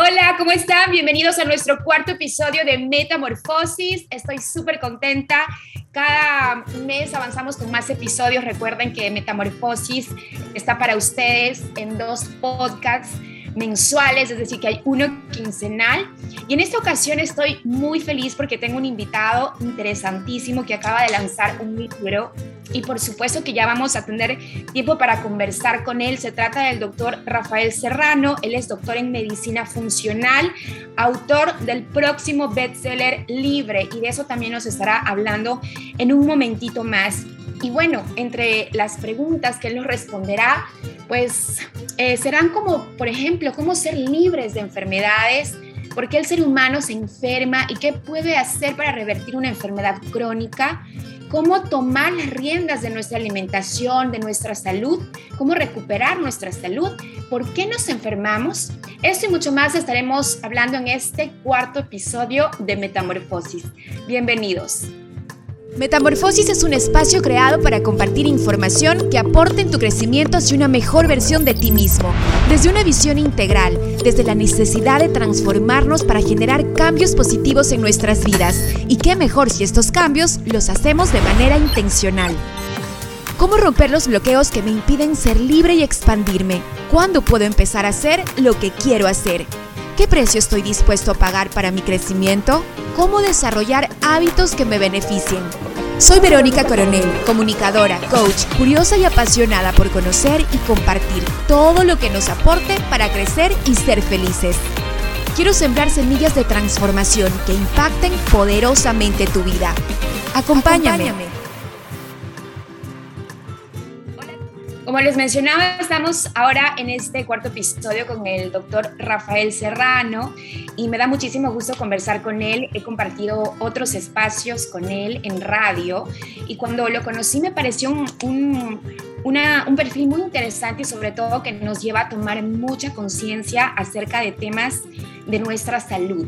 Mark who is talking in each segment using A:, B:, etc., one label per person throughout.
A: Hola, ¿cómo están? Bienvenidos a nuestro cuarto episodio de Metamorfosis. Estoy súper contenta. Cada mes avanzamos con más episodios. Recuerden que Metamorfosis está para ustedes en dos podcasts mensuales, es decir, que hay uno quincenal. Y en esta ocasión estoy muy feliz porque tengo un invitado interesantísimo que acaba de lanzar un libro y por supuesto que ya vamos a tener tiempo para conversar con él. Se trata del doctor Rafael Serrano, él es doctor en medicina funcional, autor del próximo bestseller Libre y de eso también nos estará hablando en un momentito más. Y bueno, entre las preguntas que él nos responderá, pues eh, serán como, por ejemplo, cómo ser libres de enfermedades, por qué el ser humano se enferma y qué puede hacer para revertir una enfermedad crónica, cómo tomar las riendas de nuestra alimentación, de nuestra salud, cómo recuperar nuestra salud, por qué nos enfermamos. Esto y mucho más estaremos hablando en este cuarto episodio de Metamorfosis. Bienvenidos.
B: Metamorfosis es un espacio creado para compartir información que aporte en tu crecimiento hacia una mejor versión de ti mismo, desde una visión integral, desde la necesidad de transformarnos para generar cambios positivos en nuestras vidas. Y qué mejor si estos cambios los hacemos de manera intencional. ¿Cómo romper los bloqueos que me impiden ser libre y expandirme? ¿Cuándo puedo empezar a hacer lo que quiero hacer? ¿Qué precio estoy dispuesto a pagar para mi crecimiento? ¿Cómo desarrollar hábitos que me beneficien? Soy Verónica Coronel, comunicadora, coach, curiosa y apasionada por conocer y compartir todo lo que nos aporte para crecer y ser felices. Quiero sembrar semillas de transformación que impacten poderosamente tu vida. Acompáñame.
A: Como les mencionaba, estamos ahora en este cuarto episodio con el doctor Rafael Serrano y me da muchísimo gusto conversar con él. He compartido otros espacios con él en radio y cuando lo conocí me pareció un, un perfil muy interesante y sobre todo que nos lleva a tomar mucha conciencia acerca de temas de nuestra salud.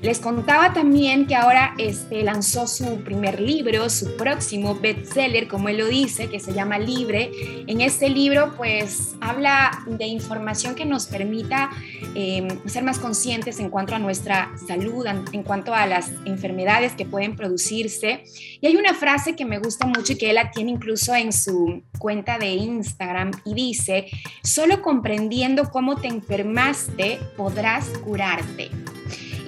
A: Les contaba también que ahora este, lanzó su primer libro, su próximo bestseller, como él lo dice, que se llama Libre. En este libro, pues, habla de información que nos permita em, ser más conscientes en cuanto a nuestra salud, en cuanto a las enfermedades que pueden producirse. Y hay una frase que me gusta mucho y que él la tiene incluso en su cuenta de Instagram y dice, solo comprendiendo cómo te enfermaste podrás curarte.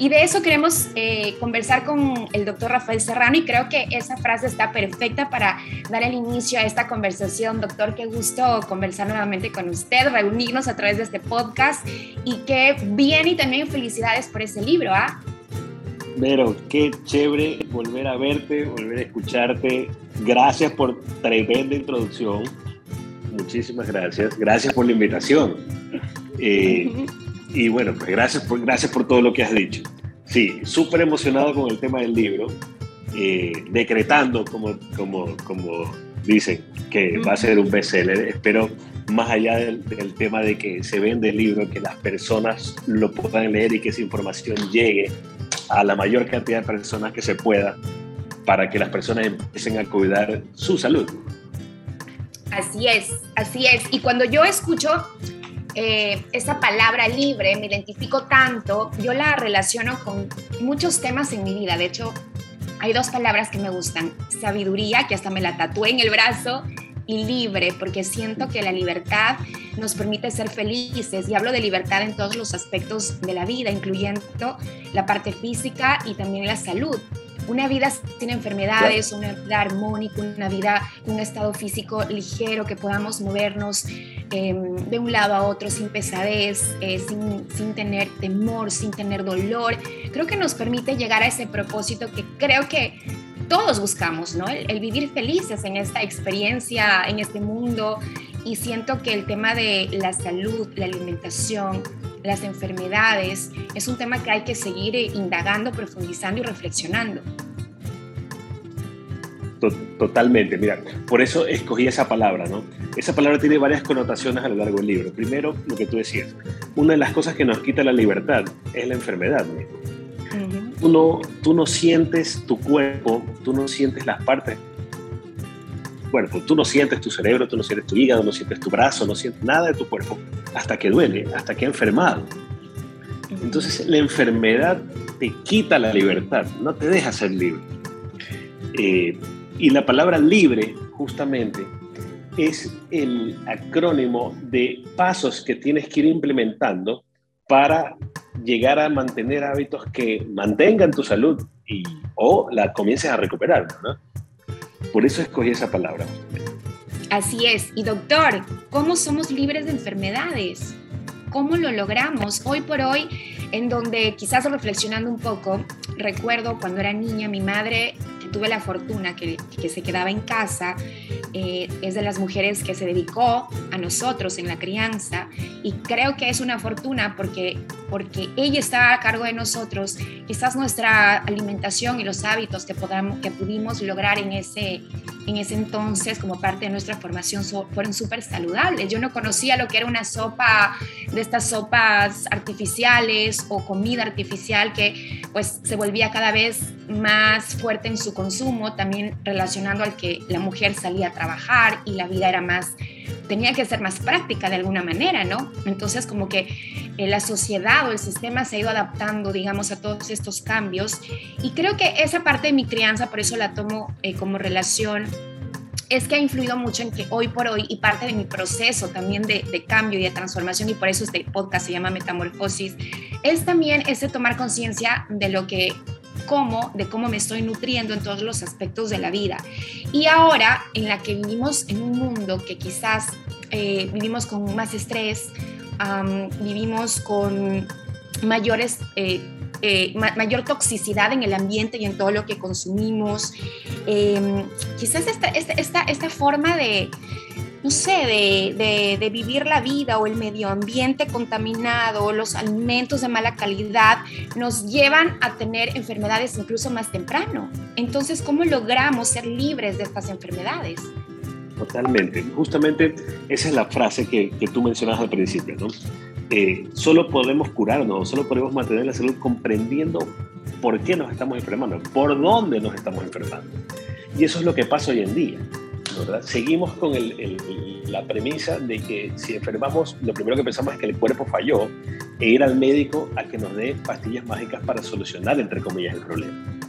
A: Y de eso queremos eh, conversar con el doctor Rafael Serrano y creo que esa frase está perfecta para dar el inicio a esta conversación. Doctor, qué gusto conversar nuevamente con usted, reunirnos a través de este podcast y qué bien y también felicidades por ese libro. ¿ah?
C: Vero, qué chévere volver a verte, volver a escucharte. Gracias por tremenda introducción. Muchísimas gracias. Gracias por la invitación. Eh, y bueno, pues gracias por, gracias por todo lo que has dicho. Sí, súper emocionado con el tema del libro, eh, decretando, como, como, como dicen, que va a ser un bestseller. Espero, más allá del, del, tema de que se vende el libro, que las personas lo puedan leer y que esa información llegue a la mayor cantidad de personas que se pueda para que las personas empiecen a cuidar su salud.
A: Así es, así es. Y cuando yo escucho eh, esa palabra libre, me identifico tanto, yo la relaciono con muchos temas en mi vida. De hecho, hay dos palabras que me gustan, sabiduría, que hasta me la tatué en el brazo, y libre, porque siento que la libertad nos permite ser felices. Y hablo de libertad en todos los aspectos de la vida, incluyendo la parte física y también la salud una vida sin enfermedades, una vida armónica, una vida con un estado físico ligero, que podamos movernos em, de un lado a otro sin pesadez, eh, sin, sin, tener temor, sin tener dolor. Creo que nos permite llegar a ese propósito que creo que todos buscamos, ¿no? El, el vivir felices en esta experiencia, en este mundo. Y siento que el tema de la salud, la alimentación, las enfermedades, es un tema que hay que seguir indagando, profundizando y reflexionando.
C: Totalmente, mira, por eso escogí esa palabra, ¿no? Esa palabra tiene varias connotaciones a lo largo del libro. Primero, lo que tú decías, una de las cosas que nos quita la libertad es la enfermedad. tú, no, tú no sientes tu cuerpo, tú no sientes las partes cuerpo. Tú no sientes tu cerebro, tú no sientes tu hígado, no sientes tu brazo, no sientes nada de tu cuerpo hasta que duele, hasta que ha enfermado. Entonces la enfermedad te quita la libertad, no te deja ser libre. Eh, y la palabra libre, justamente, es el acrónimo de pasos que tienes que ir implementando para llegar a mantener hábitos que mantengan tu salud y, o la comiences a recuperar, ¿no? Por eso escogí esa palabra.
A: Así es. Y doctor, ¿cómo somos libres de enfermedades? ¿Cómo lo logramos? Hoy por hoy, en donde quizás reflexionando un poco, recuerdo cuando era niña, mi madre tuve la fortuna que, que se quedaba en casa, eh, es de las mujeres que se dedicó a nosotros en la crianza y creo que es una fortuna porque, porque ella estaba a cargo de nosotros, quizás nuestra alimentación y los hábitos que, podamos, que pudimos lograr en ese, en ese entonces como parte de nuestra formación fueron súper saludables. Yo no conocía lo que era una sopa de estas sopas artificiales o comida artificial que pues se volvía cada vez más fuerte en su consumo, también relacionando al que la mujer salía a trabajar y la vida era más, tenía que ser más práctica de alguna manera, ¿no? Entonces como que eh, la sociedad o el sistema se ha ido adaptando, digamos, a todos estos cambios y creo que esa parte de mi crianza, por eso la tomo eh, como relación es que ha influido mucho en que hoy por hoy y parte de mi proceso también de, de, cambio y de transformación, y por eso este podcast se llama Metamorfosis, es también ese tomar conciencia de lo que cómo, de cómo me estoy nutriendo en todos los aspectos de la vida. Y ahora, en la que vivimos en un mundo que quizás eh, vivimos con más estrés, vivimos con mayores... Eh, eh, mayor toxicidad en el ambiente y en todo lo que consumimos. Em, quizás esta, esta, esta forma de, no sé, de, vivir la vida o el medio ambiente contaminado o los alimentos de mala calidad nos llevan a tener enfermedades incluso más temprano. Entonces, ¿cómo logramos ser libres de estas enfermedades?
C: Totalmente. Justamente esa es la frase que, tú mencionabas al principio, ¿no? Eh, solo podemos curarnos, solo podemos mantener la salud comprendiendo por qué nos estamos enfermando, por dónde nos estamos enfermando. Y eso es lo que pasa hoy en día. Seguimos con la premisa de que si enfermamos, lo primero que pensamos es que el cuerpo falló e ir al médico a que nos dé pastillas mágicas para solucionar, entre comillas, el problema.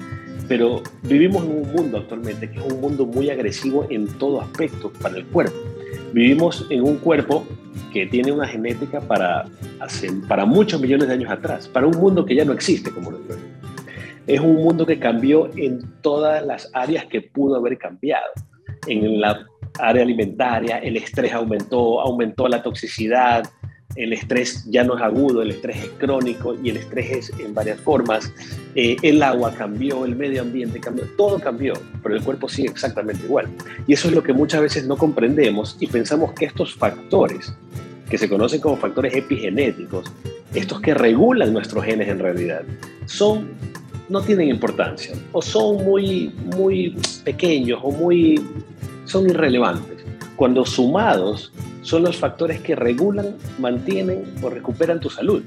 C: Pero vivimos en un mundo actualmente que es un mundo muy agresivo en todo aspecto para el cuerpo. Vivimos en un cuerpo que tiene una genética para, para muchos millones de años atrás, para un mundo que ya no existe, como lo digo. Es un mundo que cambió en todas las áreas que pudo haber cambiado en la área alimentaria, el estrés aumentó, aumentó la toxicidad, el estrés ya no es agudo, el estrés es crónico y el estrés es en varias formas. Eh, el agua cambió, el medio ambiente cambió, todo cambió, pero el cuerpo sigue exactamente igual. Y eso es lo que muchas veces no comprendemos y pensamos que estos factores, que se conocen como factores epigenéticos, estos que regulan nuestros genes en realidad, son no tienen importancia o son muy muy pequeños o muy son irrelevantes, cuando sumados son los factores que regulan, mantienen o recuperan tu salud.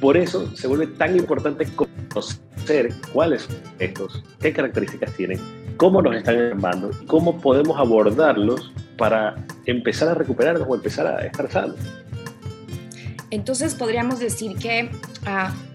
C: Por eso se vuelve tan importante conocer cuáles son estos, qué características tienen, cómo nos están enfermando, cómo podemos abordarlos para empezar a recuperarnos o empezar a estar sanos.
A: Entonces podríamos decir que uh,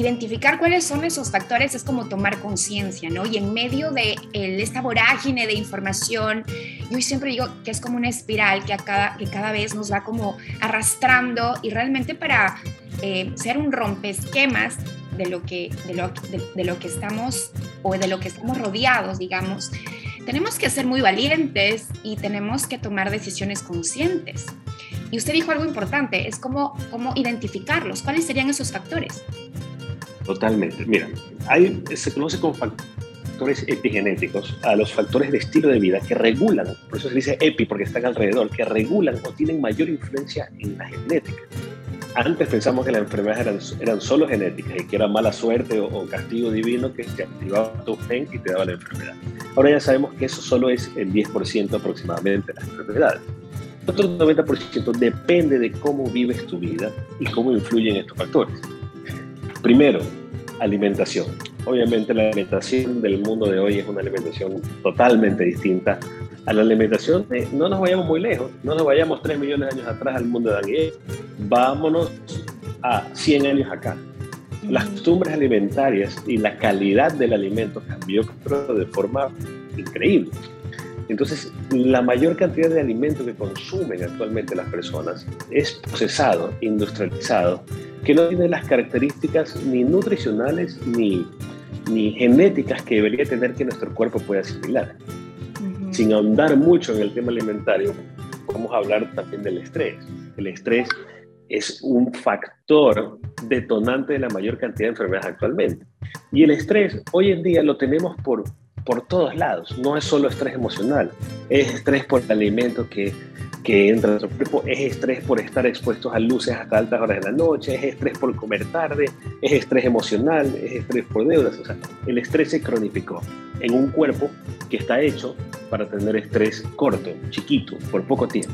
A: identificar cuáles son esos factores es como tomar conciencia, ¿no? Y en medio de esta vorágine de información, yo siempre digo que es como una espiral que, cada, que cada vez nos va como arrastrando y realmente para eh, ser un rompesquemas de lo, que, de, lo, de lo que estamos o de lo que estamos rodeados, digamos, tenemos que ser muy valientes y tenemos que tomar decisiones conscientes. Y usted dijo algo importante, es como, cómo identificarlos, cuáles serían esos factores.
C: Totalmente. Mira, hay, se conoce como factores epigenéticos a los factores de estilo de vida que regulan, por eso se dice epi porque están alrededor, que regulan o tienen mayor influencia en la genética. Antes pensamos que las enfermedades eran, eran solo genéticas y que era mala suerte o, castigo divino que te activaba tu gen y te daba la enfermedad. Ahora ya sabemos que eso solo es el 10% aproximadamente de las enfermedades. Otro 90% depende de cómo vives tu vida y cómo influyen estos factores. Primero, alimentación. Obviamente la alimentación del mundo de hoy es una alimentación totalmente distinta a la alimentación de, no nos vayamos muy lejos, no nos vayamos tres millones de años atrás al mundo de Daniel, vámonos a 100 años acá. Las costumbres alimentarias y la calidad del alimento cambió de forma increíble. Entonces, la mayor cantidad de alimento que consumen actualmente las personas es procesado, industrializado, que no tiene las características ni nutricionales ni, ni genéticas que debería tener que nuestro cuerpo pueda asimilar. Sin ahondar mucho en el tema alimentario, vamos a hablar también del estrés. El estrés es un factor detonante de la mayor cantidad de enfermedades actualmente. Y el estrés hoy en día lo tenemos por por todos lados. No es solo estrés emocional, es estrés por el alimento que, que entra en nuestro cuerpo, es estrés por estar expuestos a luces hasta altas horas de la noche, es estrés por comer tarde, es estrés emocional, es estrés por deudas. O sea, el estrés se cronificó en un cuerpo que está hecho para tener estrés corto, chiquito, por poco tiempo.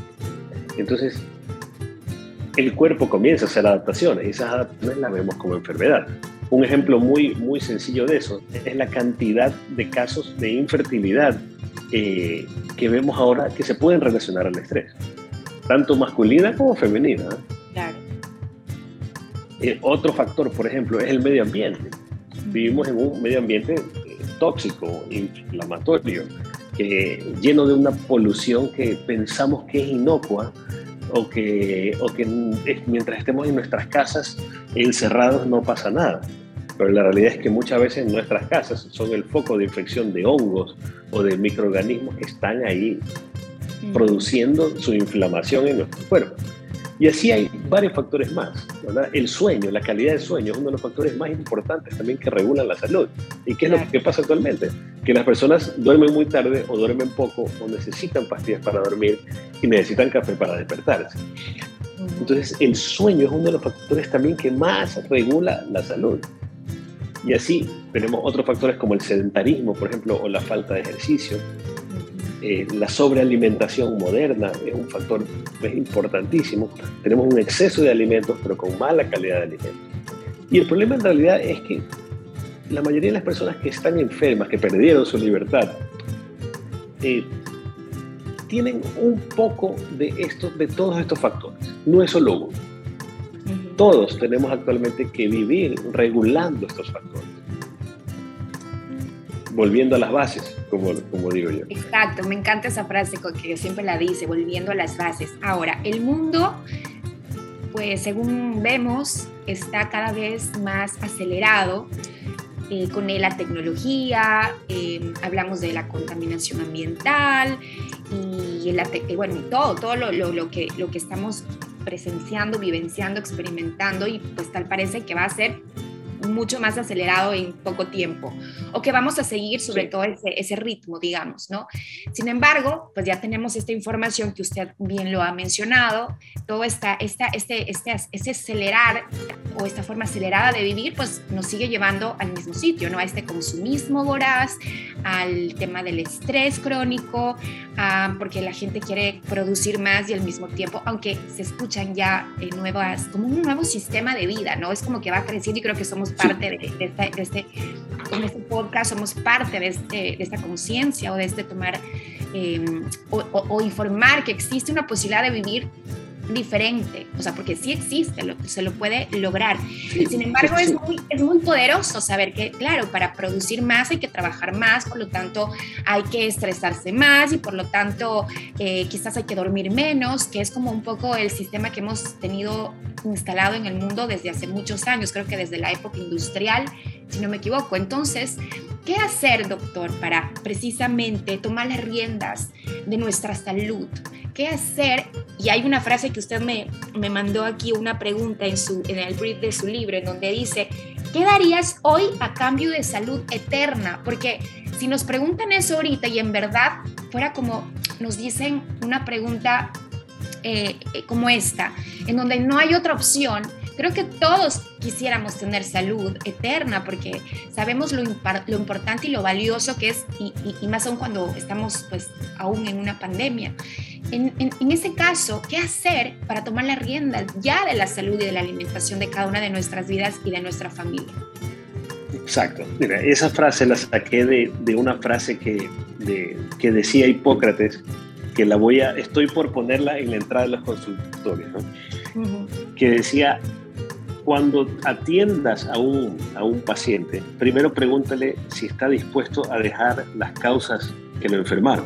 C: Entonces, el cuerpo comienza a hacer adaptaciones y esas adaptaciones las vemos como enfermedad. Un ejemplo muy, muy sencillo de eso es la cantidad de casos de infertilidad eh, que vemos ahora que se pueden relacionar al estrés, tanto masculina como femenina. Claro. Eh, otro factor, por ejemplo, es el medio ambiente. Vivimos en un medio ambiente eh, tóxico, inflamatorio, lleno de una polución que pensamos que es inocua, o que, o que mientras estemos en nuestras casas encerrados no pasa nada. Pero la realidad es que muchas veces nuestras casas son el foco de infección de hongos o de microorganismos que están ahí mm. produciendo su inflamación en nuestro cuerpo. Y así hay varios factores más. El sueño, la calidad del sueño es uno de los factores más importantes también que regulan la salud. ¿Y qué es lo que pasa actualmente? Que las personas duermen muy tarde o duermen poco o necesitan pastillas para dormir y necesitan café para despertarse. Entonces el sueño es uno de los factores también que más regula la salud. Y así tenemos otros factores como el sedentarismo, por ejemplo, o la falta de ejercicio, eh, la sobrealimentación moderna es un factor pues, importantísimo. Tenemos un exceso de alimentos, pero con mala calidad de alimentos. Y el problema en realidad es que la mayoría de las personas que están enfermas, que perdieron su libertad, eh, tienen un poco de, esto, de todos estos factores. No es solo uno. Todos tenemos actualmente que vivir regulando estos factores volviendo a las bases, como, como digo yo.
A: Exacto, me encanta esa frase que siempre la dice, volviendo a las bases. Ahora, el mundo, pues según vemos, está cada vez más acelerado. Eh, con la tecnología, eh, hablamos de la contaminación ambiental y, el, bueno, todo, todo lo, que, lo que estamos presenciando, vivenciando, experimentando y pues tal parece que va a ser mucho más acelerado en poco tiempo o que vamos a seguir sobre todo ese, ese, ritmo, digamos, ¿no? Sin embargo, pues ya tenemos esta información que usted bien lo ha mencionado, todo esta, esta, este, este, este acelerar o esta forma acelerada de vivir, pues nos sigue llevando al mismo sitio, ¿no? A este consumismo voraz, al tema del estrés crónico, porque la gente quiere producir más y al mismo tiempo, aunque se escuchan ya eh, nuevas, como un nuevo sistema de vida, ¿no? Es como que va creciendo y creo que somos parte de, este, con este podcast, somos parte de, este, de esta conciencia o de este tomar em, o informar que existe una posibilidad de vivir diferente, o sea, porque sí existe, lo, se lo puede lograr. Sin embargo, es, muy, es muy poderoso saber que, claro, para producir más hay que trabajar más, por lo tanto hay que estresarse más y por lo tanto eh, quizás hay que dormir menos, que es como un poco el sistema que hemos tenido instalado en el mundo desde hace muchos años, creo que desde la época industrial, si no me equivoco. Entonces, ¿qué hacer, doctor, para precisamente tomar las riendas de nuestra salud? ¿Qué hacer? Y hay una frase que usted me, me mandó aquí, una pregunta en, su, en el brief de su libro, en donde dice, ¿qué darías hoy a cambio de salud eterna? Porque si nos preguntan eso ahorita y en verdad fuera como nos dicen una pregunta eh, eh, como esta, en donde no hay otra opción, creo que todos quisiéramos tener salud eterna porque sabemos lo, lo importante y lo valioso que es, y, más aún cuando estamos pues aún en una pandemia. En, en, ese caso, ¿qué hacer para tomar la rienda ya de la salud y de la alimentación de cada una de nuestras vidas y de nuestra familia?
C: Exacto. Mira, esa frase la saqué de, de una frase que, de, que decía Hipócrates, que la voy a, estoy por ponerla en la entrada de los consultorios, que decía, cuando atiendas a un, a un paciente, primero pregúntale si está dispuesto a dejar las causas que lo enfermaron.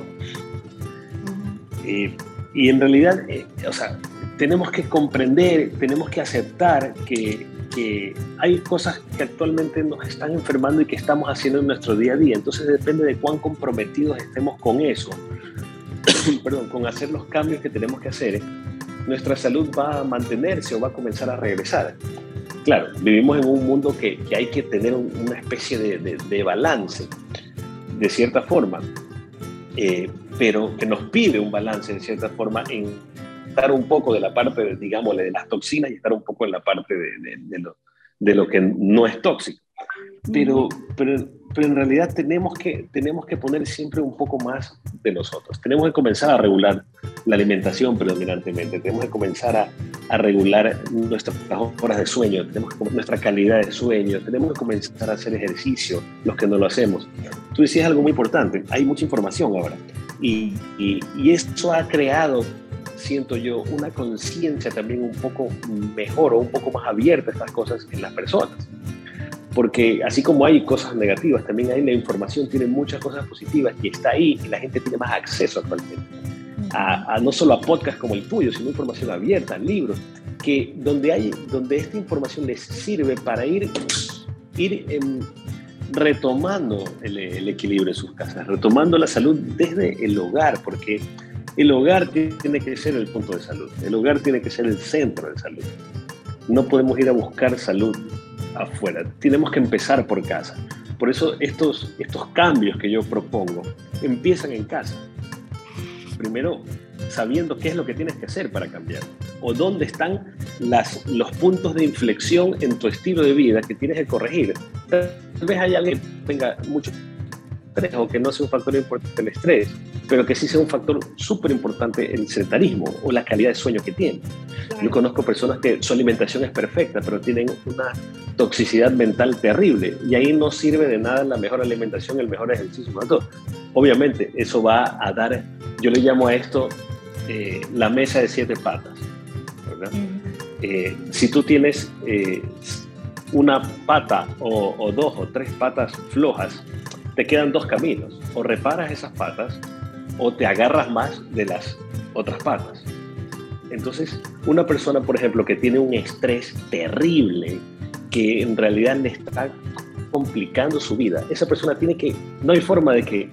C: Eh, y en realidad, eh, o sea, tenemos que comprender, tenemos que aceptar que, que, hay cosas que actualmente nos están enfermando y que estamos haciendo en nuestro día a día. Entonces depende de cuán comprometidos estemos con eso, perdón, con hacer los cambios que tenemos que hacer, nuestra salud va a mantenerse o va a comenzar a regresar. Claro, vivimos en un mundo que, que hay que tener una especie de, de, balance, de cierta forma, eh, pero que nos pide un balance, de cierta forma, en estar un poco de la parte, de, digamos, de las toxinas y estar un poco en la parte de, de lo, lo que no es tóxico. Pero, pero pero en realidad tenemos que, tenemos que poner siempre un poco más de nosotros. Tenemos que comenzar a regular la alimentación predominantemente, tenemos que comenzar a, a regular nuestras horas de sueño, tenemos que, nuestra calidad de sueño, tenemos que comenzar a hacer ejercicio, los que no lo hacemos. Tú decías algo muy importante, hay mucha información ahora y, y, y esto ha creado siento yo, una conciencia también un poco mejor o un poco más abierta a estas cosas en las personas porque así como hay cosas negativas, también hay la información, tiene muchas cosas positivas y está ahí y la gente tiene más acceso actualmente. A, a, no solo a podcasts como el tuyo, sino información abierta, libros, que donde, hay, donde esta información les sirve para ir, ir em, retomando el, el, equilibrio en sus casas, retomando la salud desde el hogar, porque el hogar tiene que ser el punto de salud, el hogar tiene que ser el centro de salud. No podemos ir a buscar salud afuera. Tenemos que empezar por casa. Por eso estos, estos cambios que yo propongo empiezan en casa. Primero, sabiendo qué es lo que tienes que hacer para cambiar o dónde están las, los puntos de inflexión en tu estilo de vida que tienes que corregir. Tal vez hay alguien que tenga mucho estrés o que no sea un factor importante el estrés, pero que sí sea un factor súper importante el sedentarismo o la calidad de sueño que tiene. Yo conozco personas que su alimentación es perfecta, pero tienen una toxicidad mental terrible y ahí no sirve de nada la mejor alimentación, el mejor ejercicio, todo. Obviamente, eso va a dar, yo le llamo a esto eh, la mesa de siete patas. ¿verdad? Eh, si tú tienes eh, una pata o, o dos o tres patas flojas, te quedan dos caminos. O reparas esas patas o te agarras más de las otras patas. Entonces, una persona, por ejemplo, que tiene un estrés terrible, que en realidad le está complicando su vida, esa persona tiene que, no hay forma de que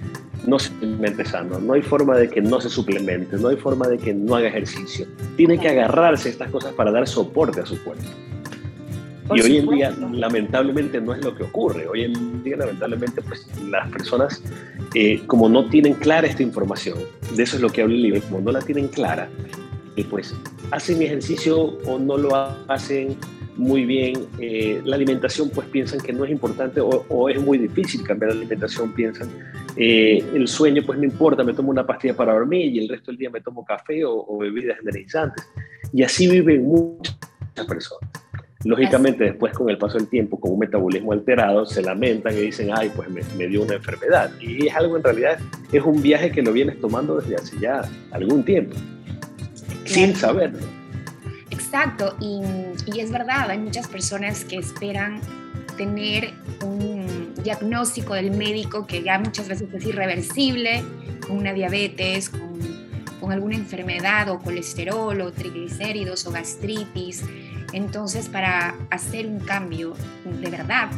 C: no se alimente sano, no hay forma de que no se suplemente, no hay forma de que no haga ejercicio. Tiene que agarrarse a estas cosas para dar soporte a su cuerpo. Y hoy en día, lamentablemente, no es lo que ocurre. Hoy en día, lamentablemente, pues las personas, eh, como no tienen clara esta información, de eso es lo que habla el libro, como no la tienen clara, y pues hacen ejercicio o no lo hacen muy bien. Eh, la alimentación, pues piensan que no es importante o, o, es muy difícil cambiar la alimentación, piensan. Eh, el sueño, pues no importa, me tomo una pastilla para dormir y el resto del día me tomo café o, o bebidas energizantes. Y así viven muchas personas. Lógicamente, después con el paso del tiempo, con un metabolismo alterado, se lamentan y dicen, ay, pues me, me, dio una enfermedad. Y es algo en realidad, es un viaje que lo vienes tomando desde hace ya algún tiempo, claro. sin saberlo.
A: Exacto, y, y, es verdad, hay muchas personas que esperan tener un diagnóstico del médico que ya muchas veces es irreversible, con una diabetes, con, con alguna enfermedad o colesterol o triglicéridos o gastritis. Entonces, para hacer un cambio de verdad,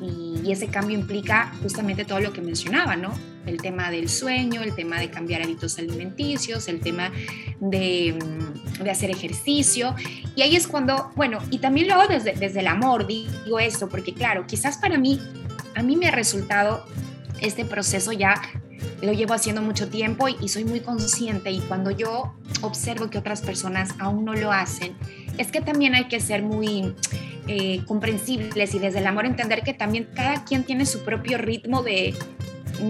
A: y, ese cambio implica justamente todo lo que mencionaba, ¿no? El tema del sueño, el tema de cambiar hábitos alimenticios, el tema de, de hacer ejercicio. Y ahí es cuando, bueno, y también lo hago desde, desde el amor, digo esto, porque claro, quizás para mí, a mí me ha resultado este proceso ya lo llevo haciendo mucho tiempo y, soy muy consciente y cuando yo observo que otras personas aún no lo hacen, es que también hay que ser muy eh, comprensibles y desde el amor entender que también cada quien tiene su propio ritmo de,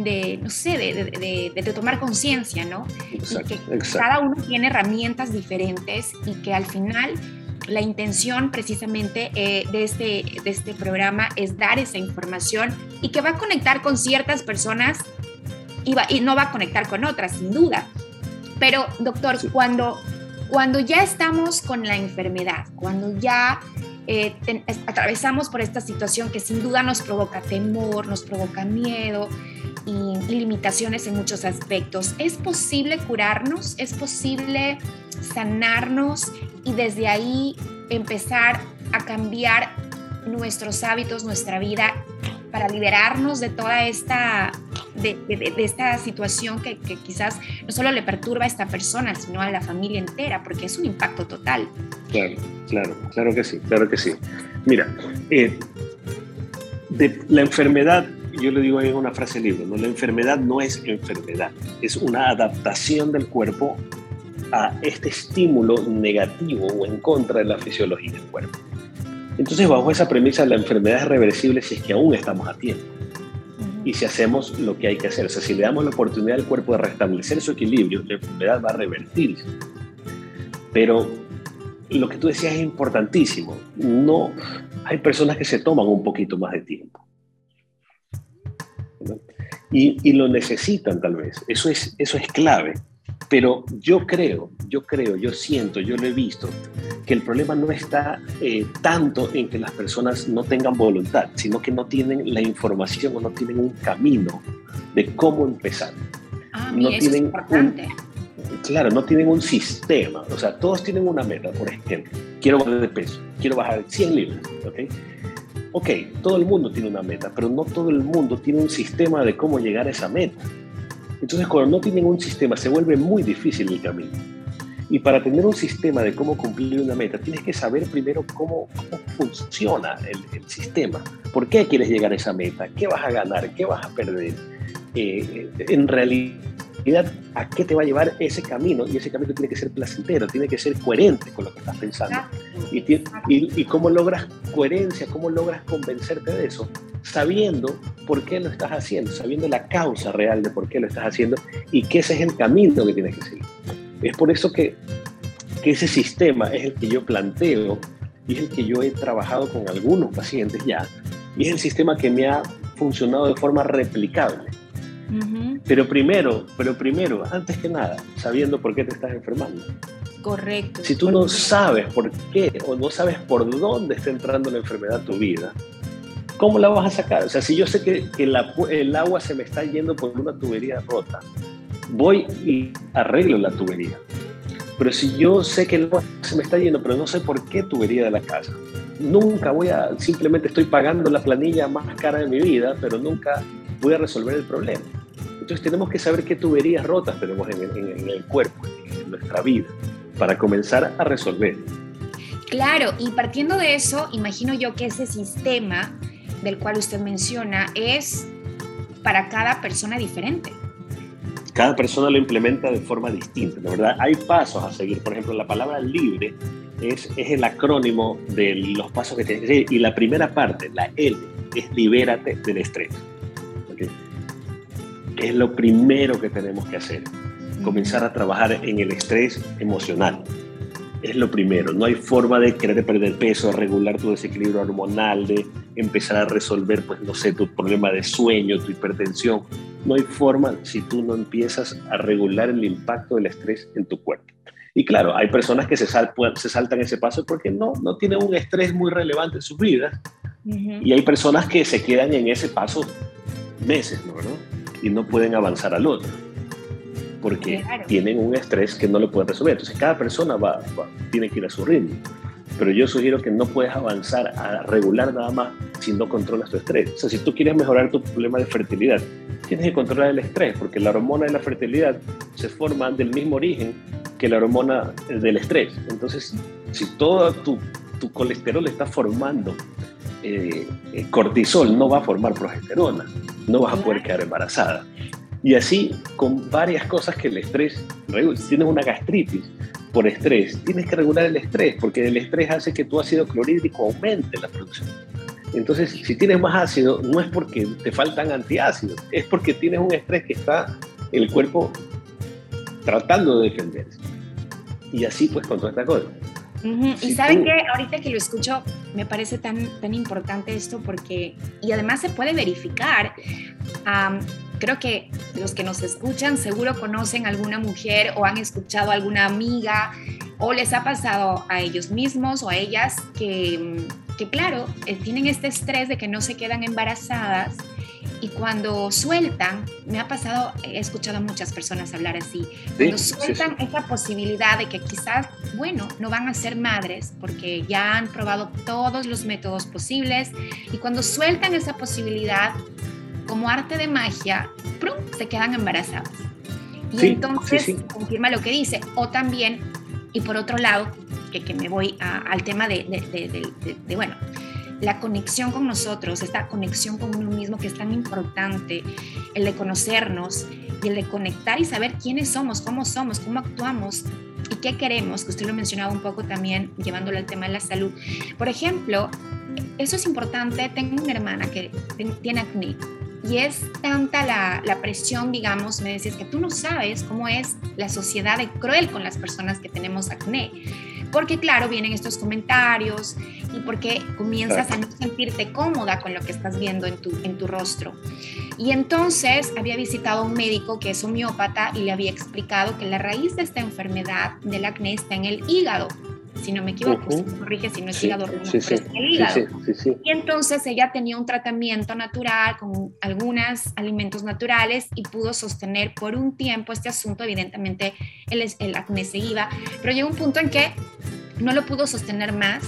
A: de no sé, de, de, tomar conciencia, ¿no?
C: Exacto,
A: y que
C: exacto.
A: cada uno tiene herramientas diferentes y que al final la intención precisamente eh, de, este, de este programa es dar esa información y que va a conectar con ciertas personas y, va, y no va a conectar con otras, sin duda. Pero, doctor, sí. cuando, cuando ya estamos con la enfermedad, cuando ya eh, atravesamos por esta situación que sin duda nos provoca temor, nos provoca miedo y limitaciones en muchos aspectos. ¿Es posible curarnos? ¿Es posible sanarnos y desde ahí empezar a cambiar nuestros hábitos, nuestra vida para liberarnos de toda esta, de, esta situación que, quizás no solo le perturba a esta persona, sino a la familia entera, porque es un impacto total.
C: Claro, claro, claro que sí, claro que sí. Mira, eh, de la enfermedad, yo le digo en una frase libre, ¿no? la enfermedad no es enfermedad, es una adaptación del cuerpo a este estímulo negativo o en contra de la fisiología del cuerpo. Entonces, bajo esa premisa, la enfermedad es reversible si es que aún estamos a tiempo. Y si hacemos lo que hay que hacer, o sea, si le damos la oportunidad al cuerpo de restablecer su equilibrio, la enfermedad va a revertirse. Pero lo que tú decías es importantísimo. No, hay personas que se toman un poquito más de tiempo. Y, y, lo necesitan tal vez. Eso es, eso es clave. Pero yo creo, yo creo, yo siento, yo lo he visto, que el problema no está eh, tanto en que las personas no tengan voluntad, sino que no tienen la información o no tienen un camino de cómo empezar.
A: Ah, no tienen es importante.
C: claro, no tienen un sistema. O sea, todos tienen una meta, por ejemplo. Quiero bajar de peso, quiero bajar 100 libras, ¿ok? Ok, todo el mundo tiene una meta, pero no todo el mundo tiene un sistema de cómo llegar a esa meta. Entonces, cuando no tienen un sistema, se vuelve muy difícil el camino. Y para tener un sistema de cómo cumplir una meta, tienes que saber primero cómo, funciona el, sistema. ¿Por qué quieres llegar a esa meta? ¿Qué vas a ganar? ¿Qué vas a perder? Eh, en realidad, ¿a qué te va a llevar ese camino? Y ese camino tiene que ser placentero, tiene que ser coherente con lo que estás pensando. Y, y, cómo logras coherencia, cómo logras convencerte de eso, sabiendo por qué lo estás haciendo, sabiendo la causa real de por qué lo estás haciendo y que ese es el camino que tienes que seguir. Es por eso que, que ese sistema es el que yo planteo y es el que yo he trabajado con algunos pacientes ya, y es el sistema que me ha funcionado de forma replicable. Pero primero, pero primero, antes que nada, sabiendo por qué te estás enfermando.
A: Correcto.
C: Si tú no sabes por qué o no sabes por dónde está entrando la enfermedad a tu vida, ¿cómo la vas a sacar? O sea, si yo sé que, que el agua se me está yendo por una tubería rota, voy y arreglo la tubería. Pero si yo sé que el agua se me está yendo, pero no sé por qué tubería de la casa, nunca voy a, simplemente estoy pagando la planilla más cara de mi vida, pero nunca voy a resolver el problema. Entonces tenemos que saber qué tuberías rotas tenemos en, en el cuerpo, en nuestra vida, para comenzar a resolver.
A: Claro, y partiendo de eso, imagino yo que ese sistema del cual usted menciona es para cada persona diferente
C: cada persona lo implementa de forma distinta, la verdad. Hay pasos a seguir. Por ejemplo, la palabra libre es, es el acrónimo de los pasos que tienes. Y la primera parte, la L, es libérate del estrés. Es lo primero que tenemos que hacer. Comenzar a trabajar en el estrés emocional. Es lo primero. No hay forma de querer perder peso, regular tu desequilibrio hormonal, de empezar a resolver, pues, no sé, tu problema de sueño, tu hipertensión no hay forma si tú no empiezas a regular el impacto del estrés en tu cuerpo. Y claro, hay personas que se, se saltan ese paso porque no, no tienen un estrés muy relevante en sus vidas. Y hay personas que se quedan en ese paso meses, ¿no? Y no pueden avanzar al otro. Porque tienen un estrés que no lo pueden resolver. Entonces, cada persona va, tiene que ir a su ritmo. Pero yo sugiero que no puedes avanzar a regular nada más si no controlas tu estrés. O sea, si tú quieres mejorar tu problema de fertilidad, tienes que controlar el estrés, porque la hormona de la fertilidad se forma del mismo origen que la hormona del estrés. Entonces, si todo tu, tu colesterol está formando eh, eh, cortisol, no va a formar progesterona, no vas a poder quedar embarazada. Y así con varias cosas que el estrés, si tienes una gastritis por estrés, tienes que regular el estrés, porque el estrés hace que tu ácido clorhídrico aumente la producción entonces, si tienes más ácido, no es porque te faltan antiácidos, es porque tienes un estrés que está el cuerpo tratando de defenderse. Y así pues con toda esta cosa.
A: y saben que ahorita que lo escucho, me parece tan, tan importante esto porque, y además se puede verificar, creo que los que nos escuchan seguro conocen alguna mujer o han escuchado alguna amiga O les ha pasado a ellos mismos o a ellas que, que claro, eh, tienen este estrés de que no se quedan embarazadas y cuando sueltan, me ha pasado, he escuchado a muchas personas hablar así, cuando sueltan esa posibilidad de que quizás, bueno, no van a ser madres porque ya han probado todos los métodos posibles y cuando sueltan esa posibilidad, como arte de magia, ¡prum! se quedan embarazadas. Y entonces confirma lo que dice. O también, y por otro lado, que, que me voy al tema de, de, de bueno, la conexión con nosotros, esta conexión con uno mismo que es tan importante, el de conocernos y el de conectar y saber quiénes somos, cómo somos, cómo actuamos y qué queremos, que usted lo mencionaba un poco también llevándolo al tema de la salud. Por ejemplo, eso es importante, tengo una hermana que tiene acné y es tanta la, la, presión, digamos, me decís que tú no sabes cómo es la sociedad de cruel con las personas que tenemos acné porque claro, vienen estos comentarios y porque comienzas a no sentirte cómoda con lo que estás viendo en tu, en tu rostro. Y entonces había visitado a un médico que es homeópata y le había explicado que la raíz de esta enfermedad del acné está en el hígado si no me equivoco, corrige si no es hígado, el hígado. y entonces ella tenía un tratamiento natural con algunos alimentos naturales y pudo sostener por un tiempo este asunto. Evidentemente el, el acné se iba, pero llegó un punto en que no lo pudo sostener más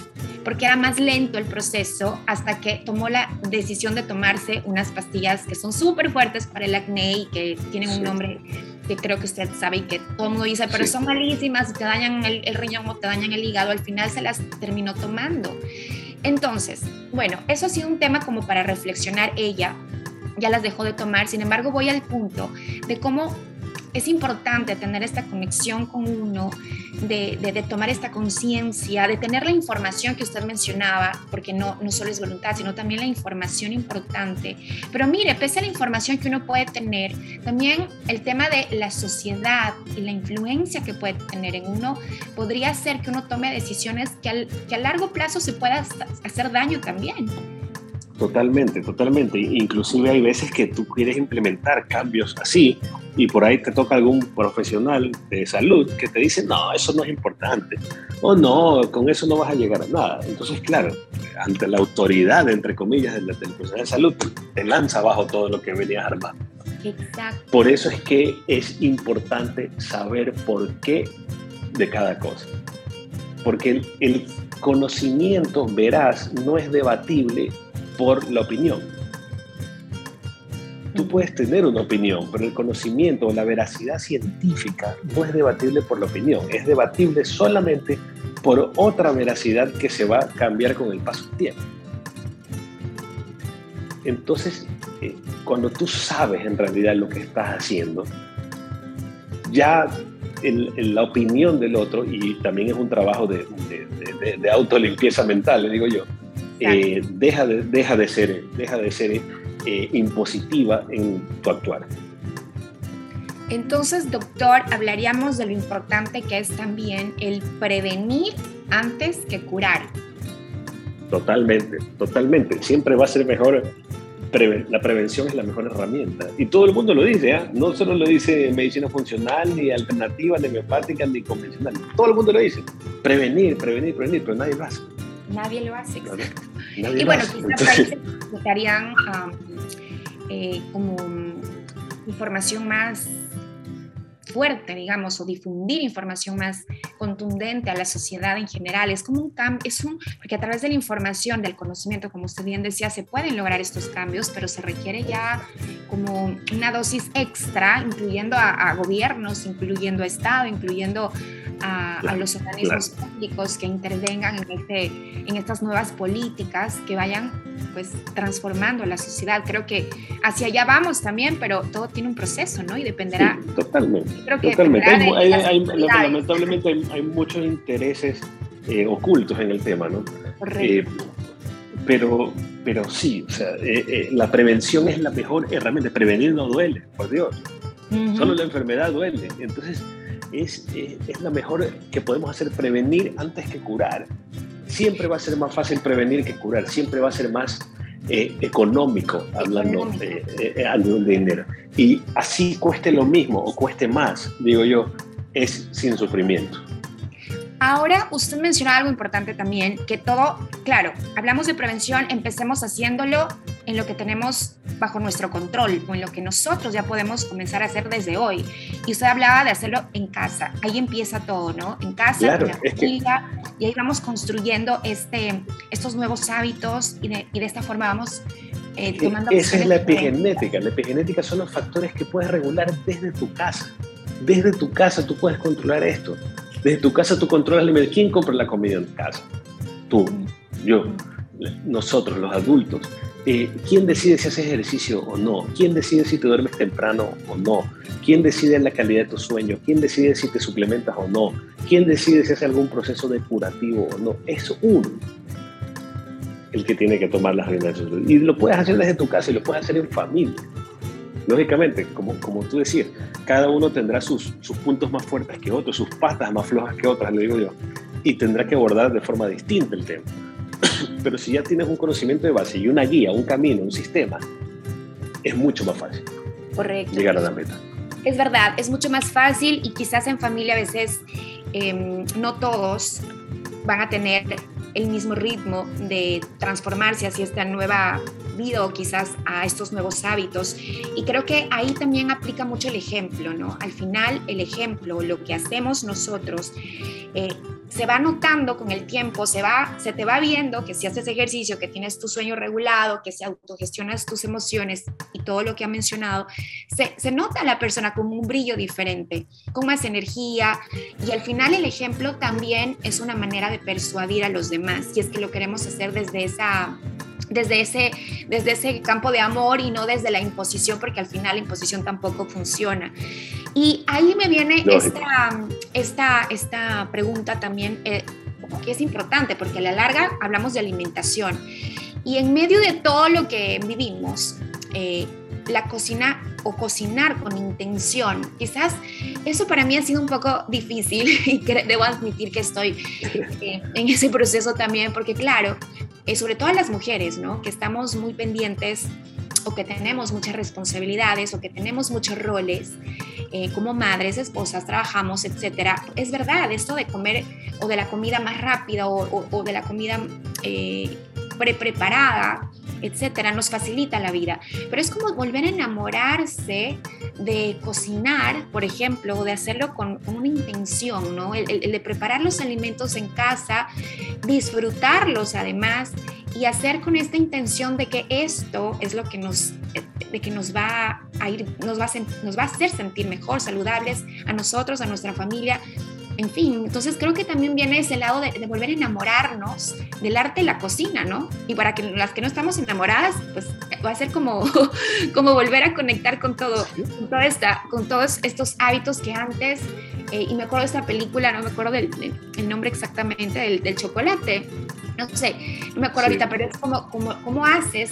A: porque era más lento el proceso hasta que tomó la decisión de tomarse unas pastillas que son súper fuertes para el acné y que tienen un nombre que creo que usted sabe y que todo el mundo dice, pero son malísimas te dañan el, el riñón o te dañan el hígado, al final se las terminó tomando. Entonces, bueno, eso ha sido un tema como para reflexionar ella, ya las dejó de tomar, sin embargo voy al punto de cómo es importante tener esta conexión con uno, de, tomar esta conciencia, de tener la información que usted mencionaba, porque no, no solo es voluntad, sino también la información importante. Pero mire, pese a la información que uno puede tener, también el tema de la sociedad y la influencia que puede tener en uno podría hacer que uno tome decisiones que, que a largo plazo se pueda hacer daño también.
C: Totalmente, totalmente. Inclusive hay veces que tú quieres implementar cambios así y por ahí te toca algún profesional de salud que te dice, no, eso no es importante, o no, con eso no vas a llegar a nada. Entonces, claro, ante la autoridad, entre comillas, del, profesional de salud, te lanza abajo todo lo que venías armando. Exacto. Por eso es que es importante saber por qué de cada cosa. Porque el, el conocimiento veraz no es debatible por la opinión. Tú puedes tener una opinión, pero el conocimiento o la veracidad científica no es debatible por la opinión, es debatible solamente por otra veracidad que se va a cambiar con el paso del tiempo. Entonces, eh, cuando tú sabes en realidad lo que estás haciendo, ya la opinión del otro, y también es un trabajo de, de, de autolimpieza mental, le digo yo, eh, deja, de, deja de ser, deja de ser eh, impositiva en tu actuar.
A: Entonces, doctor, hablaríamos de lo importante que es también el prevenir antes que curar.
C: Totalmente, totalmente. Siempre va a ser mejor. la prevención es la mejor herramienta. Y todo el mundo lo dice, ¿ah? no solo lo dice medicina funcional, ni alternativa, ni homeopática, ni convencional. Todo el mundo lo dice. Prevenir, prevenir, prevenir, pero nadie lo hace.
A: Nadie lo hace, y bueno, quizás países necesitarían eh, como información más fuerte, digamos, o difundir información más contundente a la sociedad en general. Es como un cambio, es un, porque a través de la información, del conocimiento, como usted bien decía, se pueden lograr estos cambios, pero se requiere ya como una dosis extra, incluyendo a gobiernos, incluyendo a Estado, incluyendo a, los organismos públicos que intervengan en, este, en estas nuevas políticas que vayan pues transformando la sociedad. Creo que hacia allá vamos también, pero todo tiene un proceso, ¿no? Y dependerá.
C: totalmente. totalmente. Hay, lamentablemente hay, muchos intereses eh, ocultos en el tema, ¿no? Eh, pero, pero sí, o sea, eh, la prevención es la mejor herramienta. Prevenir no duele, por Dios. Solo la enfermedad duele. Entonces, es, es, la mejor que podemos hacer, prevenir antes que curar. Siempre va a ser más fácil prevenir que curar, siempre va a ser más eh, económico hablando de, de, dinero. Y así cueste lo mismo o cueste más, digo yo, es sin sufrimiento.
A: Ahora, usted mencionaba algo importante también, que todo, claro, hablamos de prevención, empecemos haciéndolo en lo que tenemos bajo nuestro control o en lo que nosotros ya podemos comenzar a hacer desde hoy. Y usted hablaba de hacerlo en casa, ahí empieza todo, ¿no? En casa, en la familia, y ahí vamos construyendo este, estos nuevos hábitos y de, y de esta forma vamos
C: eh, tomando... Esa es la epigenética, la epigenética son los factores que puedes regular desde tu casa. Desde tu casa tú puedes controlar esto. Desde tu casa tú controlas el ¿Quién compra la comida en casa? Tú, yo, nosotros, los adultos. Eh, ¿Quién decide si haces ejercicio o no? ¿Quién decide si te duermes temprano o no? ¿Quién decide la calidad de tu sueño? ¿Quién decide si te suplementas o no? ¿Quién decide si hace algún proceso depurativo o no? Es uno el que tiene que tomar las riendas. Y lo puedes hacer desde tu casa y lo puedes hacer en familia. Lógicamente, como, como tú decías, cada uno tendrá sus, sus puntos más fuertes que otros, sus patas más flojas que otras, le digo yo, y tendrá que abordar de forma distinta el tema. Pero si ya tienes un conocimiento de base y una guía, un camino, un sistema, es mucho más fácil
A: Correcto.
C: llegar a la meta.
A: Es verdad, es mucho más fácil y quizás en familia a veces em, no todos van a tener el mismo ritmo de transformarse hacia esta nueva vida o quizás a estos nuevos hábitos. Y creo que ahí también aplica mucho el ejemplo, ¿no? Al final el ejemplo, lo que hacemos nosotros, eh, se va notando con el tiempo, se, va, se te va viendo que si haces ejercicio, que tienes tu sueño regulado, que se autogestionas tus emociones y todo lo que ha mencionado, se, se nota a la persona con un brillo diferente, con más energía y al final el ejemplo también es una manera de persuadir a los demás, si es que lo queremos hacer desde esa desde ese, desde ese campo de amor y no desde la imposición, porque al final la imposición tampoco funciona. Y ahí me viene esta, esta, esta, pregunta también, eh, que es importante, porque a la larga hablamos de alimentación. Y en medio de todo lo que vivimos, eh, la cocina o cocinar con intención. Quizás eso para mí ha sido un poco difícil y debo admitir que estoy eh, en ese proceso también, porque claro, eh, sobre todo las mujeres, ¿no? Que estamos muy pendientes o que tenemos muchas responsabilidades o que tenemos muchos roles eh, como madres, esposas, trabajamos, etcétera. Es verdad, esto de comer o de la comida más rápida o, de la comida pre-preparada etcétera, nos facilita la vida. Pero es como volver a enamorarse de cocinar, por ejemplo, o de hacerlo con, una intención, ¿no? El, de preparar los alimentos en casa, disfrutarlos además y hacer con esta intención de que esto es lo que nos, de que nos va a ir, nos va a, nos va a hacer sentir mejor, saludables a nosotros, a nuestra familia en fin, entonces creo que también viene ese lado de, volver a enamorarnos del arte de la cocina, ¿no? Y para que las que no estamos enamoradas, pues va a ser como, como volver a conectar con todo, con, toda esta, con todos estos hábitos que antes, eh, y me acuerdo de esta película, no me acuerdo del, nombre exactamente, del, chocolate, no sé, no me acuerdo ahorita, pero es como, como, cómo haces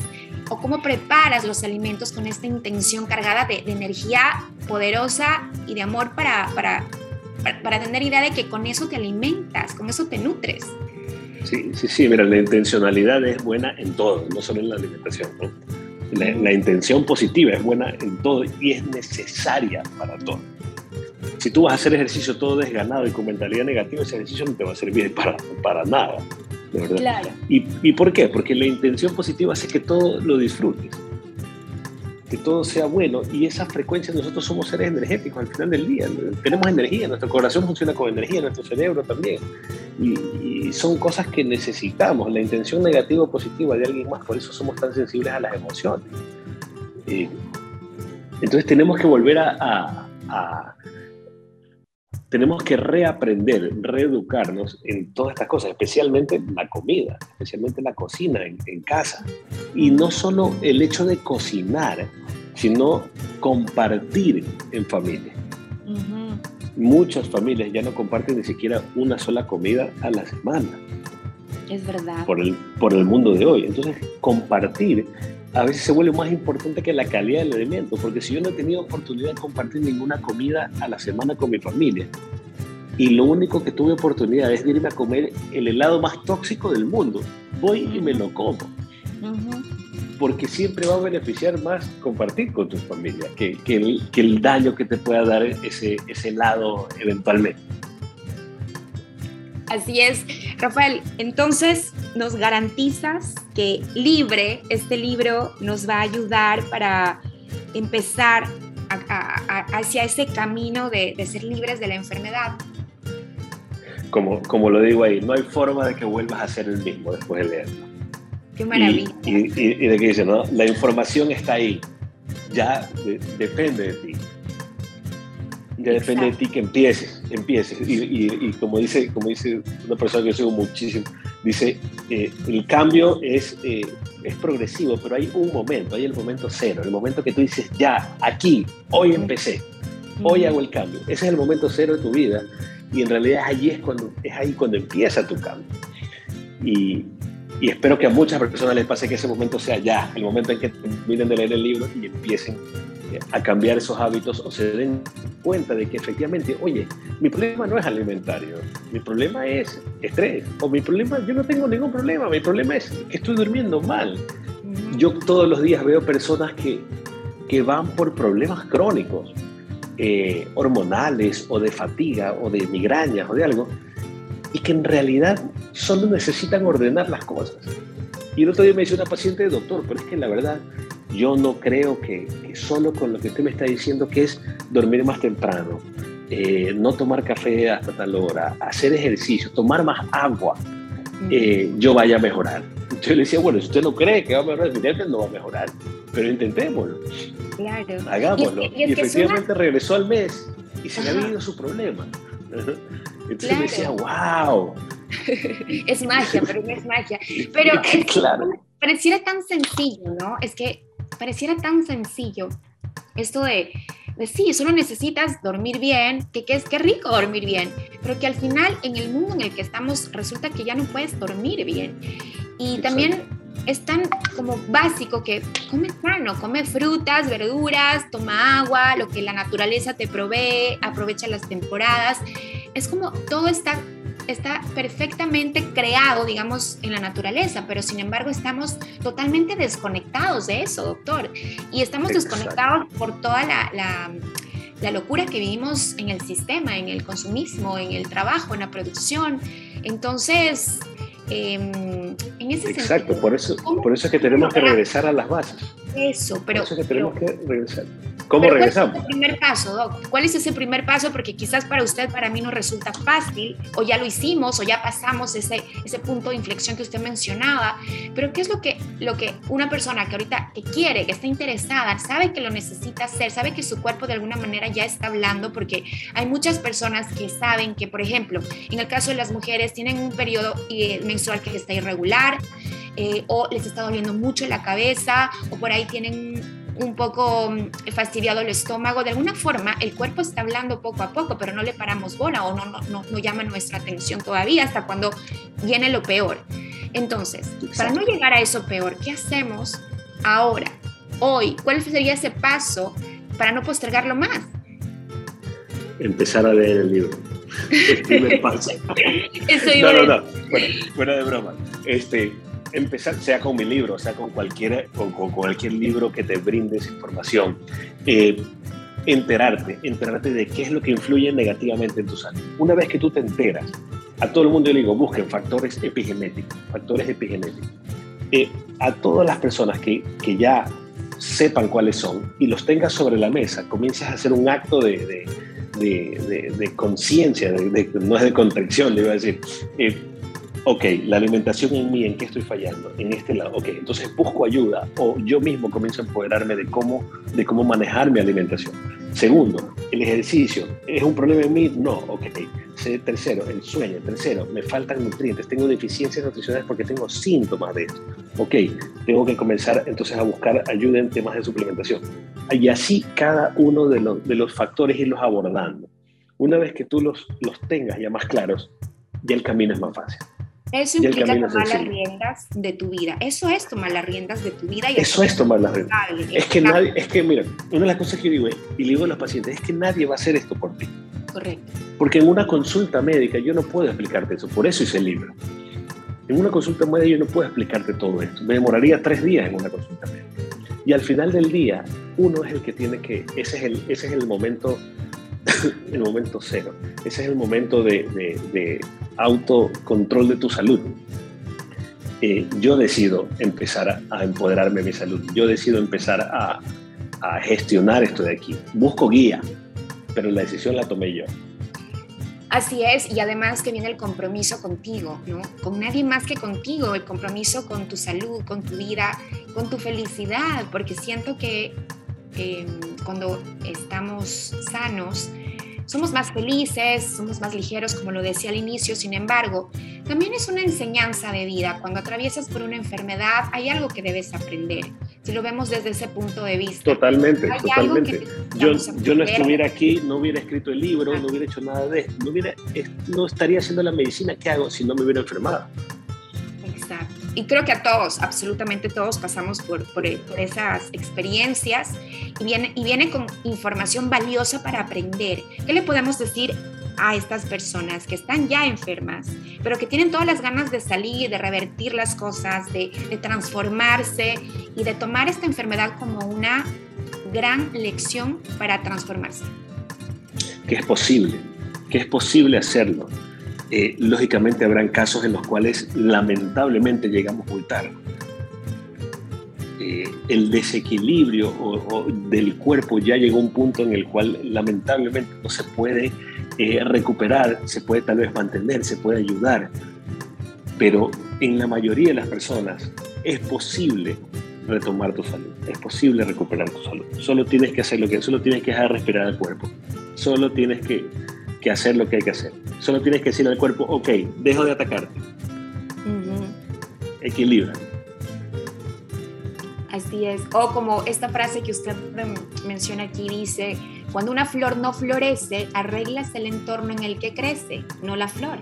A: o cómo preparas los alimentos con esta intención cargada de, de energía poderosa y de amor para, para para, tener idea de que con eso te alimentas, con eso te nutres.
C: Sí, sí, sí, mira, la intencionalidad es buena en todo, no solo en la alimentación, ¿no? La, intención positiva es buena en todo y es necesaria para todo. Si tú vas a hacer ejercicio todo desganado y con mentalidad negativa, ese ejercicio no te va a servir para, para nada. De verdad.
A: Claro.
C: ¿Y, ¿Y por qué? Porque la intención positiva hace que todo lo disfrutes que todo sea bueno y esa frecuencia nosotros somos seres energéticos al final del día, tenemos energía, nuestro corazón funciona con energía, nuestro cerebro también y, son cosas que necesitamos, la intención negativa o positiva de alguien más, por eso somos tan sensibles a las emociones. Eh, entonces tenemos que volver a, tenemos que reaprender, reeducarnos en todas estas cosas, especialmente la comida, especialmente la cocina en, casa. Y no solo el hecho de cocinar, sino compartir en familia. Muchas familias ya no comparten ni siquiera una sola comida a la semana.
A: Es verdad.
C: Por el, por el mundo de hoy. Entonces, compartir a veces se vuelve más importante que la calidad del alimento, porque si yo no he tenido oportunidad de compartir ninguna comida a la semana con mi familia, y lo único que tuve oportunidad es de irme a comer el helado más tóxico del mundo, voy y me lo como. Porque siempre va a beneficiar más compartir con tu familia que, que, el, que el, daño que te pueda dar ese, ese helado eventualmente.
A: Así es, Rafael. Entonces, nos garantizas que Libre, este libro, nos va a ayudar para empezar hacia ese camino de, ser libres de la enfermedad.
C: Como, como lo digo ahí, no hay forma de que vuelvas a ser el mismo después de leerlo.
A: Qué maravilla.
C: Y, de qué dice, ¿no? La información está ahí, ya depende de ti. Ya depende de ti que empieces, empieces. Y, como, dice, como dice una persona que yo sigo muchísimo, dice, eh, el cambio es, eh, es progresivo, pero hay un momento, hay el momento cero, el momento que tú dices, ya, aquí, hoy empecé, hoy hago el cambio. Ese es el momento cero de tu vida y en realidad allí es, cuando, es ahí cuando empieza tu cambio. Y, y espero que a muchas personas les pase que ese momento sea ya, el momento en que terminen de leer el libro y empiecen a cambiar esos hábitos o se den cuenta de que efectivamente, oye, mi problema no es alimentario, mi problema es estrés, o mi problema, yo no tengo ningún problema, mi problema es que estoy durmiendo mal. Yo todos los días veo personas que, que van por problemas crónicos, eh, hormonales o de fatiga o de migrañas o de algo, y que en realidad solo necesitan ordenar las cosas. Y el otro día me dice una paciente, doctor, pero es que la verdad yo no creo que, solo con lo que usted me está diciendo, que es dormir más temprano, eh, no tomar café hasta tal hora, hacer ejercicio, tomar más agua, eh, yo vaya a mejorar. Yo le decía, bueno, si usted no cree que va a mejorar, no va a mejorar, pero intentémoslo. Claro. Hagámoslo. Y, efectivamente regresó al mes y se le había ido su problema. Entonces me decía, wow.
A: es magia, pero no es magia. Pero claro. pareciera tan sencillo, ¿no? Es que pareciera tan sencillo esto de, de sí, solo necesitas dormir bien, que, que es que rico dormir bien, pero que al final en el mundo en el que estamos resulta que ya no puedes dormir bien. Y también es tan como básico que come sano, come frutas, verduras, toma agua, lo que la naturaleza te provee, aprovecha las temporadas. Es como todo está está perfectamente creado, digamos, en la naturaleza, pero sin embargo estamos totalmente desconectados de eso, doctor. Y estamos desconectados por toda la, la, locura que vivimos en el sistema, en el consumismo, en el trabajo, en la producción. Entonces, em, en ese
C: Exacto, por eso, por eso es que tenemos que regresar a las bases.
A: Eso, pero...
C: Por eso es que tenemos que regresar. ¿Cómo regresamos?
A: ¿Cuál es ese primer paso, Doc? ¿Cuál es ese primer paso? Porque quizás para usted, para mí no resulta fácil, o ya lo hicimos, o ya pasamos ese, ese punto de inflexión que usted mencionaba, pero ¿qué es lo que, lo que una persona que ahorita que quiere, que está interesada, sabe que lo necesita hacer, sabe que su cuerpo de alguna manera ya está hablando, porque hay muchas personas que saben que, por ejemplo, en el caso de las mujeres, tienen un periodo eh, mensual que está irregular, eh, o les está doliendo mucho la cabeza, o por ahí tienen un poco mm, fastidiado el estómago, de alguna forma el cuerpo está hablando poco a poco, pero no le paramos bola o no, no, no, no llama nuestra atención todavía hasta cuando viene lo peor. Entonces, para no llegar a eso peor, ¿qué hacemos ahora, hoy? ¿Cuál sería ese paso para no postergarlo más?
C: Empezar a leer el libro. El primer paso. no, no, no. Bueno, fuera de broma. Este, empezar, sea con mi libro, sea con cualquier, con, con cualquier libro que te brinde esa información, eh, enterarte, enterarte de qué es lo que influye negativamente en tu salud. Una vez que tú te enteras, a todo el mundo yo le digo, busquen factores epigenéticos, factores epigenéticos. Eh, a todas las personas que, que, ya sepan cuáles son y los tengas sobre la mesa, comienzas a hacer un acto de, de, de, de conciencia, no es de contracción, le iba a decir, eh, ok, la alimentación en mí, ¿en qué estoy fallando? En este lado, ok, entonces busco ayuda o yo mismo comienzo a empoderarme de cómo, de cómo manejar mi alimentación. Segundo, el ejercicio, ¿es un problema en mí? No, ok. Tercero, el sueño. Tercero, me faltan nutrientes, tengo deficiencias nutricionales porque tengo síntomas de esto. Ok, tengo que comenzar entonces a buscar ayuda en temas de suplementación. Y así cada uno de los, de los factores irlos abordando. Una vez que tú los, los tengas ya más claros, ya el camino es más fácil.
A: Eso implica tomar las riendas de tu vida. Eso es tomar las riendas de tu vida.
C: Y Eso es tomar las riendas. Es que nadie, es que mira, una de las cosas que digo y le digo a los pacientes es que nadie va a hacer esto por ti.
A: Correcto.
C: Porque en una consulta médica yo no puedo explicarte eso, por eso hice el libro. En una consulta médica yo no puedo explicarte todo esto. Me demoraría tres días en una consulta médica. Y al final del día, uno es el que tiene que, ese es el, ese es el momento, el momento cero. Ese es el momento de, de autocontrol de tu salud. Eh, yo decido empezar a, empoderarme de mi salud. Yo decido empezar a, a gestionar esto de aquí. Busco guía, pero la decisión la tomé yo.
A: Así es, y además que viene el compromiso contigo, ¿no? Con nadie más que contigo, el compromiso con tu salud, con tu vida, con tu felicidad, porque siento que em, cuando estamos sanos, somos más felices, somos más ligeros, como lo decía al inicio, sin embargo, también es una enseñanza de vida. Cuando atraviesas por una enfermedad, hay algo que debes aprender. Si lo vemos desde ese punto de vista.
C: Totalmente, totalmente. Yo, yo, no estuviera aquí, no hubiera escrito el libro, no hubiera hecho nada de esto, no, hubiera, no estaría haciendo la medicina que hago si no me hubiera enfermado
A: y creo que a todos, absolutamente todos pasamos por, por, esas experiencias y viene, y viene con información valiosa para aprender. ¿Qué le podemos decir a estas personas que están ya enfermas, pero que tienen todas las ganas de salir, de revertir las cosas, de, de transformarse y de tomar esta enfermedad como una gran lección para transformarse?
C: Que es posible, que es posible hacerlo eh, lógicamente habrán casos en los cuales lamentablemente llegamos muy tarde. Eh, el desequilibrio del cuerpo ya llegó a un punto en el cual lamentablemente no se puede eh, recuperar, se puede tal vez mantener, se puede ayudar, pero en la mayoría de las personas es posible retomar tu salud, es posible recuperar tu salud. Solo tienes que hacer lo que, solo tienes que dejar respirar al cuerpo, solo tienes que que hacer lo que hay que hacer. Solo tienes que decirle al cuerpo, ok, dejo de atacarte. Equilibra.
A: Así es. O como esta frase que usted menciona aquí dice, cuando una flor no florece, arreglas el entorno en el que crece, no la flor.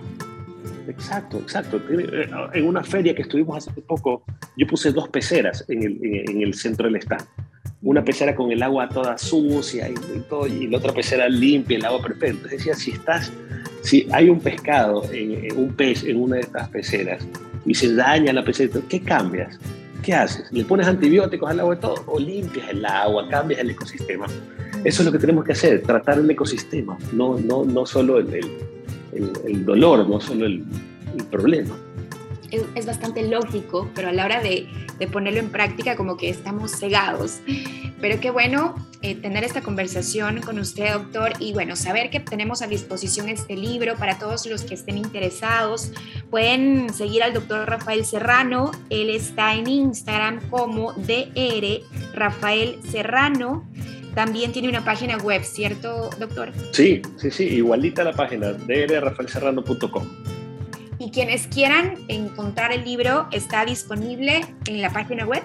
C: Exacto, exacto. Eh, en una feria que estuvimos hace poco, yo puse dos peceras en el, en el centro del stand una pecera con el agua toda sucia y, todo, y la otra pecera limpia, el agua perfecta. Decía, si estás, si hay un pescado, en, un pez en una de estas peceras y se daña la pecera, ¿qué cambias? ¿Qué haces? ¿Le pones antibióticos al agua y todo? ¿O limpias el agua, cambias el ecosistema? Eso es lo que tenemos que hacer, tratar el ecosistema, no, no, no solo el, el, el dolor, no solo el, el problema
A: es, bastante lógico, pero a la hora de, ponerlo en práctica como que estamos cegados. Pero qué bueno eh, tener esta conversación con usted, doctor, y bueno, saber que tenemos a disposición este libro para todos los que estén interesados. Pueden seguir al doctor Rafael Serrano, él está en Instagram como DR Rafael Serrano. También tiene una página web, ¿cierto, doctor?
C: Sí, sí, sí, igualita la página, drrafaelserrano.com.
A: Y quienes quieran encontrar el libro está disponible en la página web.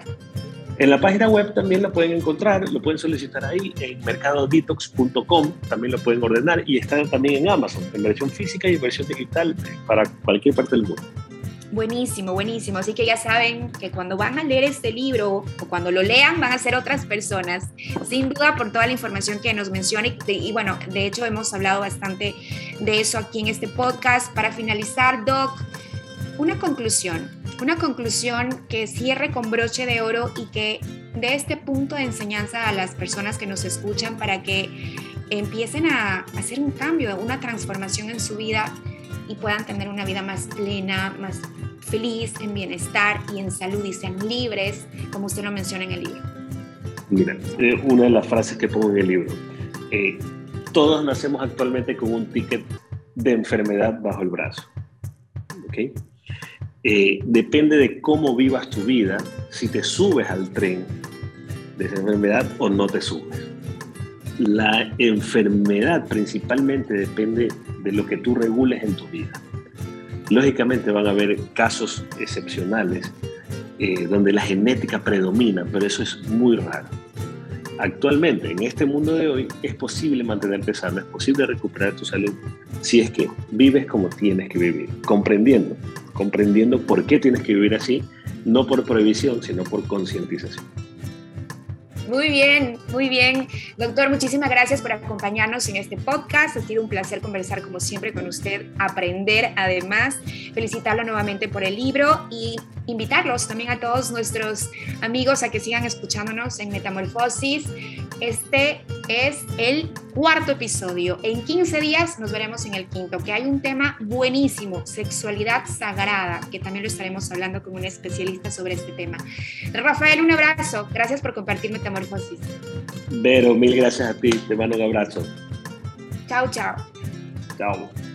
C: En la página web también lo pueden encontrar, lo pueden solicitar ahí en mercadodetox.com, también lo pueden ordenar y está también en Amazon, en versión física y en versión digital para cualquier parte del mundo.
A: Buenísimo, buenísimo. Así que ya saben que cuando van a leer este libro o cuando lo lean van a ser otras personas, sin duda por toda la información que nos menciona y, bueno, de hecho hemos hablado bastante de eso aquí en este podcast. Para finalizar, Doc, una conclusión, una conclusión que cierre con broche de oro y que de este punto de enseñanza a las personas que nos escuchan para que empiecen a hacer un cambio, una transformación en su vida y puedan tener una vida más plena, más feliz, en bienestar y en salud y sean libres, como usted lo menciona en el libro.
C: Mira, eh, una de las frases que pongo en el libro, eh, todos nacemos actualmente con un ticket de enfermedad bajo el brazo. ¿okay? Eh, depende de cómo vivas tu vida, si te subes al tren de esa enfermedad o no te subes. La enfermedad principalmente depende de lo que tú regules en tu vida. Lógicamente van a haber casos excepcionales eh, donde la genética predomina, pero eso es muy raro. Actualmente, en este mundo de hoy, es posible mantenerte sano, es posible recuperar tu salud si es que vives como tienes que vivir, comprendiendo, comprendiendo por qué tienes que vivir así, no por prohibición, sino por concientización.
A: Muy bien, muy bien. Doctor, muchísimas gracias por acompañarnos en este podcast. Ha sido un placer conversar como siempre con usted, aprender además, felicitarlo nuevamente por el libro y invitarlos también a todos nuestros amigos a que sigan escuchándonos en Metamorfosis. Este es el cuarto episodio. En 15 días nos veremos en el quinto, que hay un tema buenísimo, sexualidad sagrada, que también lo estaremos hablando con un especialista sobre este tema. Rafael, un abrazo. Gracias por compartir Metamorfosis
C: Vero, mil gracias a ti. Te mando un abrazo.
A: Chao, chao.
C: Chao.